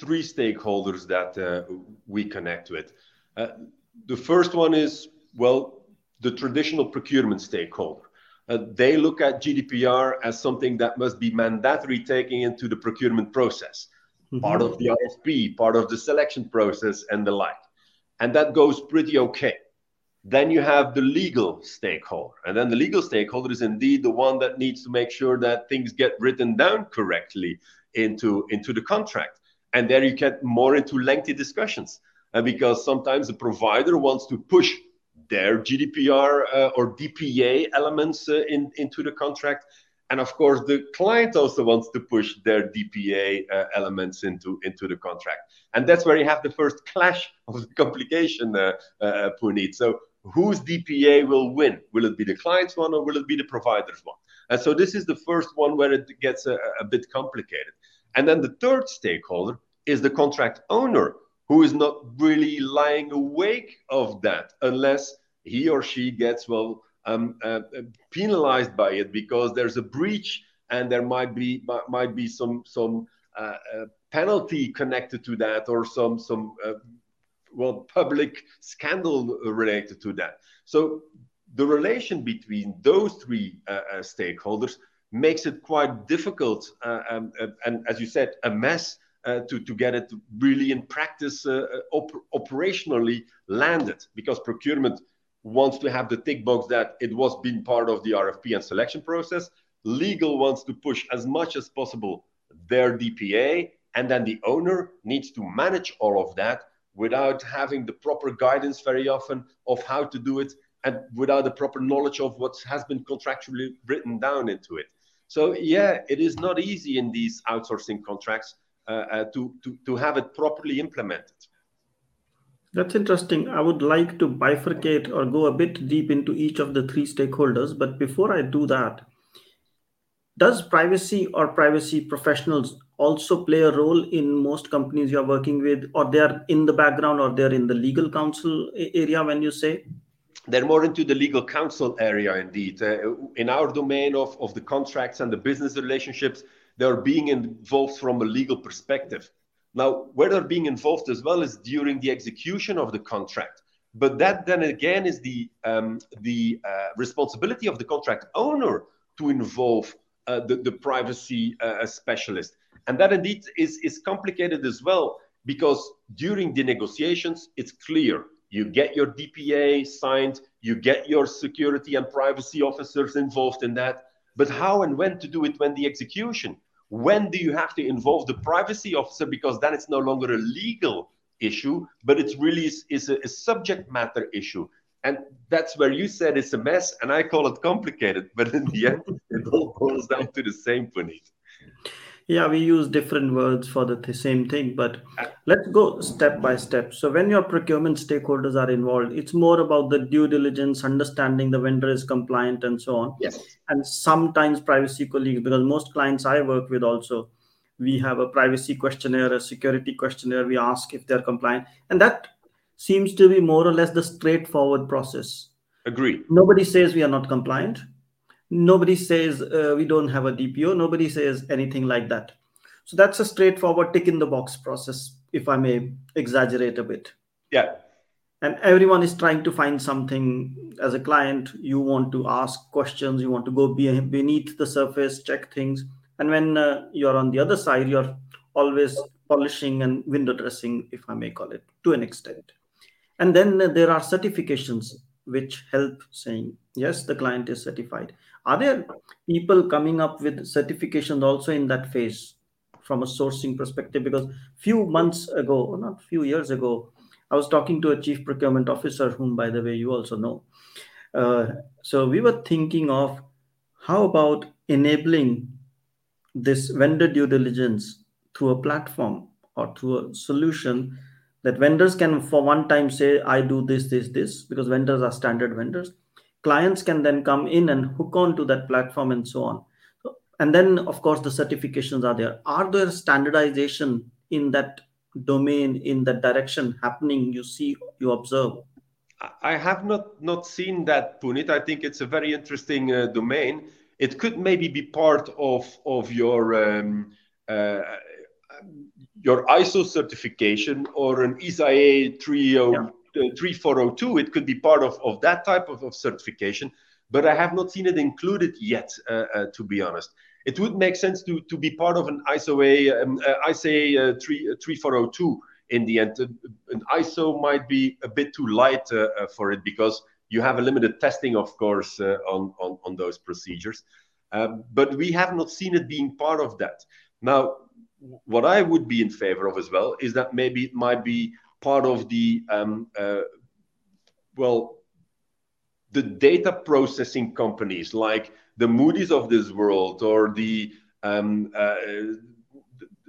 three stakeholders that uh, we connect with. Uh, the first one is, well, the traditional procurement stakeholder. Uh, they look at GDPR as something that must be mandatory taking into the procurement process, mm-hmm. part of the RFP, part of the selection process, and the like. And that goes pretty okay. Then you have the legal stakeholder. And then the legal stakeholder is indeed the one that needs to make sure that things get written down correctly into, into the contract. And there you get more into lengthy discussions. Uh, because sometimes the provider wants to push their GDPR uh, or DPA elements uh, in, into the contract. And of course, the client also wants to push their DPA uh, elements into, into the contract. And that's where you have the first clash of the complication, uh, uh, Punit. So, whose DPA will win? Will it be the client's one or will it be the provider's one? And so, this is the first one where it gets a, a bit complicated. And then the third stakeholder is the contract owner who is not really lying awake of that unless he or she gets well um, uh, uh, penalized by it because there's a breach and there might be might be some some uh, uh, penalty connected to that or some some uh, well public scandal related to that. So the relation between those three stakeholders makes it quite difficult um, and as you said a mess to, to get it really in practice uh, uh, op- operationally landed because procurement wants to have the tick box that it was being part of the RFP and selection process. Legal wants to push as much as possible their DPA, and then the owner needs to manage all of that without having the proper guidance very often of how to do it and without the proper knowledge of what has been contractually written down into it. So, yeah, it is not easy in these outsourcing contracts uh, uh, to, to, to have it properly implemented. That's interesting. I would like to bifurcate or go a bit deep into each of the three stakeholders. But before I do that, does privacy or privacy professionals also play a role in most companies you're working with, or they're in the background, or they're in the legal counsel area when you say? They're more into the legal counsel area, indeed. Uh, in our domain of, of the contracts and the business relationships, they're being involved from a legal perspective. Now, where they're being involved as well is during the execution of the contract. But that then again is the, um, the uh, responsibility of the contract owner to involve uh, the, the privacy uh, specialist. And that indeed is, is complicated as well because during the negotiations, it's clear you get your DPA signed, you get your security and privacy officers involved in that. But how and when to do it when the execution? When do you have to involve the privacy officer? Because then it's no longer a legal issue, but it's really is, is a, a subject matter issue. And that's where you said it's a mess, and I call it complicated. But in the end, it all boils down to the same, Punit yeah we use different words for the th- same thing but let's go step by step. So when your procurement stakeholders are involved it's more about the due diligence understanding the vendor is compliant and so on. Yes. And sometimes privacy colleagues because most clients i work with also we have a privacy questionnaire a security questionnaire we ask if they're compliant. And that seems to be more or less the straightforward process. Agree nobody says we are not compliant nobody says uh, we don't have a dpo nobody says anything like that. So that's a straightforward tick in the box process if i may exaggerate a bit. Yeah. And everyone is trying to find something. As a client you want to ask questions you want to go beneath the surface check things. And when uh, you're on the other side you're always polishing and window dressing if i may call it to an extent. And then uh, there are certifications which help saying yes the client is certified. Are there people coming up with certifications also in that phase from a sourcing perspective? Because few months ago or not few years ago i was talking to a chief procurement officer whom by the way you also know. Uh, so we were thinking of how about enabling this vendor due diligence through a platform or through a solution that vendors can for one time say i do this this this because vendors are standard vendors. Clients can then come in and hook on to that platform and so on. And then of course the certifications are there. Are there standardization in that domain in that direction happening you see you observe? I have not not seen that punit. I think it's a very interesting uh, domain. It could maybe be part of of your um, uh, your ISO certification or an ISAE 3402, it could be part of, of that type of, of certification, but I have not seen it included yet, uh, uh, to be honest. It would make sense to, to be part of an ISO um, uh, ISA uh, 3, 3402 in the end. An ISO might be a bit too light uh, uh, for it because you have a limited testing, of course, on, on, on those procedures. Um, but we have not seen it being part of that. Now, what I would be in favor of as well is that maybe it might be part of the um, uh, well, the data processing companies like the Moody's of this world or the um, uh,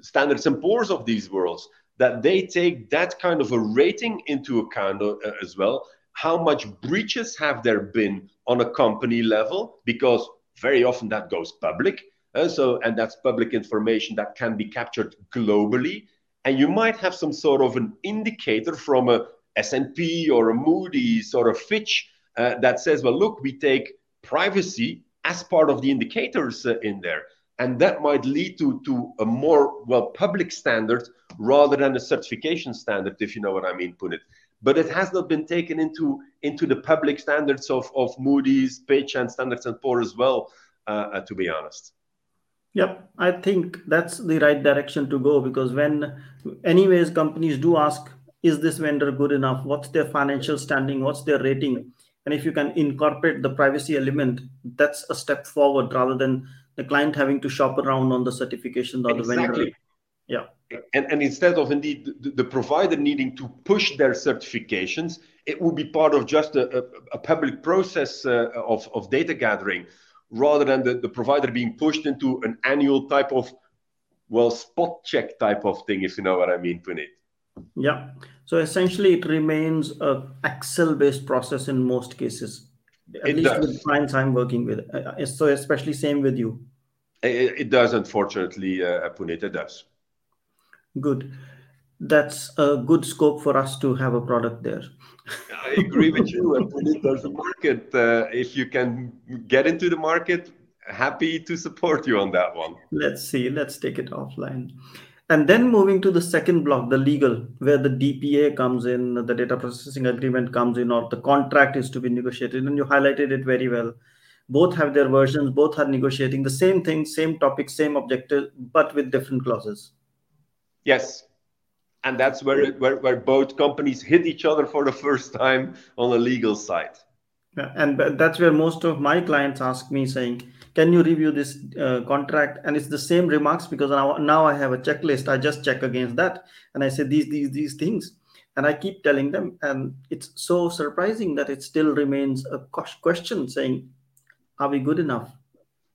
Standards and Poor's of these worlds that they take that kind of a rating into account uh, as well. How much breaches have there been on a company level? Because very often that goes public. Uh, so, and that's public information that can be captured globally. And you might have some sort of an indicator from a S&P or a Moody's or a Fitch uh, that says, well, look, we take privacy as part of the indicators uh, in there. And that might lead to, to a more, well, public standard rather than a certification standard, if you know what I mean, Punit. But it has not been taken into, into the public standards of, of Moody's, Fitch, and Standards and Poor as well, uh, uh, to be honest. Yep, I think that's the right direction to go because when, anyways, companies do ask, is this vendor good enough? What's their financial standing? What's their rating? And if you can incorporate the privacy element, that's a step forward rather than the client having to shop around on the certification or exactly. the vendor. Yeah. And, and instead of indeed the, the, provider needing to push their certifications, it would be part of just a, a, a public process uh, of, of data gathering rather than the, the provider being pushed into an annual type of, well, spot check type of thing, if you know what I mean, Punit. Yeah. So essentially, it remains a Excel-based process in most cases. At it least does. with clients I'm working with. Uh, uh, so especially same with you. It, it does, unfortunately, uh, Punit. It does. Good. That's a good scope for us to have a product there. I agree with you. And there's a market. Uh, if you can get into the market, happy to support you on that one. Let's see. Let's take it offline. And then moving to the second block, the legal, where the DPA comes in, the data processing agreement comes in, or the contract is to be negotiated. And you highlighted it very well. Both have their versions, both are negotiating the same thing, same topic, same objective, but with different clauses. Yes. And that's where, where, where both companies hit each other for the first time on the legal side. Yeah, and that's where most of my clients ask me saying, can you review this uh, contract? And it's the same remarks because now, now I have a checklist. I just check against that. And I say these, these, these things. And I keep telling them. And it's so surprising that it still remains a question saying, are we good enough?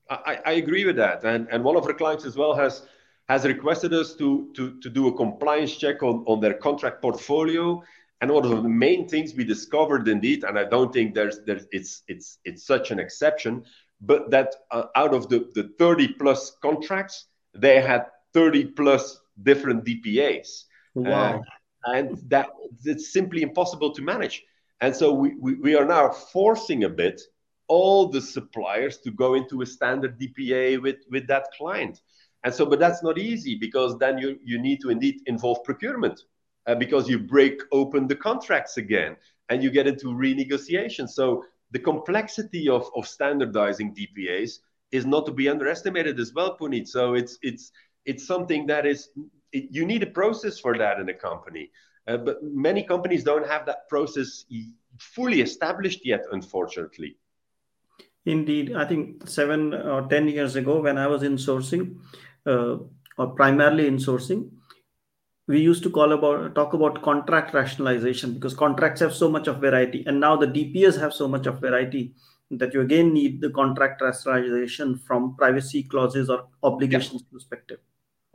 I, I agree with that. And, and one of our clients as well has has requested us to, to, to do a compliance check on, on their contract portfolio. And one of the main things we discovered indeed, and I don't think there's, there's it's, it's, it's such an exception, but that uh, out of the, the 30 plus contracts, they had 30 plus different DPAs. Wow. Uh, and that it's simply impossible to manage. And so we, we, we, are now forcing a bit all the suppliers to go into a standard DPA with, with that client. And so, but that's not easy because then you, you need to indeed involve procurement uh, because you break open the contracts again and you get into renegotiation. So the complexity of, of standardizing DPAs is not to be underestimated as well, Punit. So it's it's it's something that is it, you need a process for that in a company, uh, but many companies don't have that process fully established yet, unfortunately. Indeed, I think seven or ten years ago, when I was in sourcing, or primarily in sourcing, we used to call about talk about contract rationalization because contracts have so much of variety and now the dpas have so much of variety that you again need the contract rationalization from privacy clauses or obligations yeah. perspective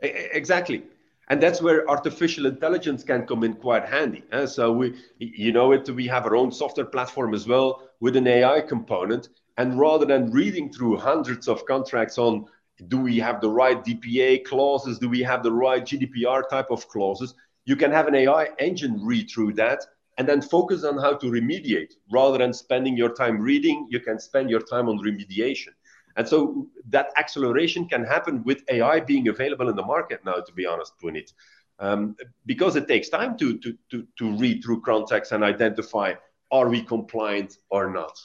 exactly and that's where artificial intelligence can come in quite handy eh? so we you know it we have our own software platform as well with an ai component and rather than reading through hundreds of contracts on do we have the right DPA clauses? Do we have the right GDPR type of clauses? You can have an AI engine read through that and then focus on how to remediate rather than spending your time reading. You can spend your time on remediation. And so that acceleration can happen with AI being available in the market now, to be honest, Punit. um, because it takes time to, to, to, to read through context and identify are we compliant or not.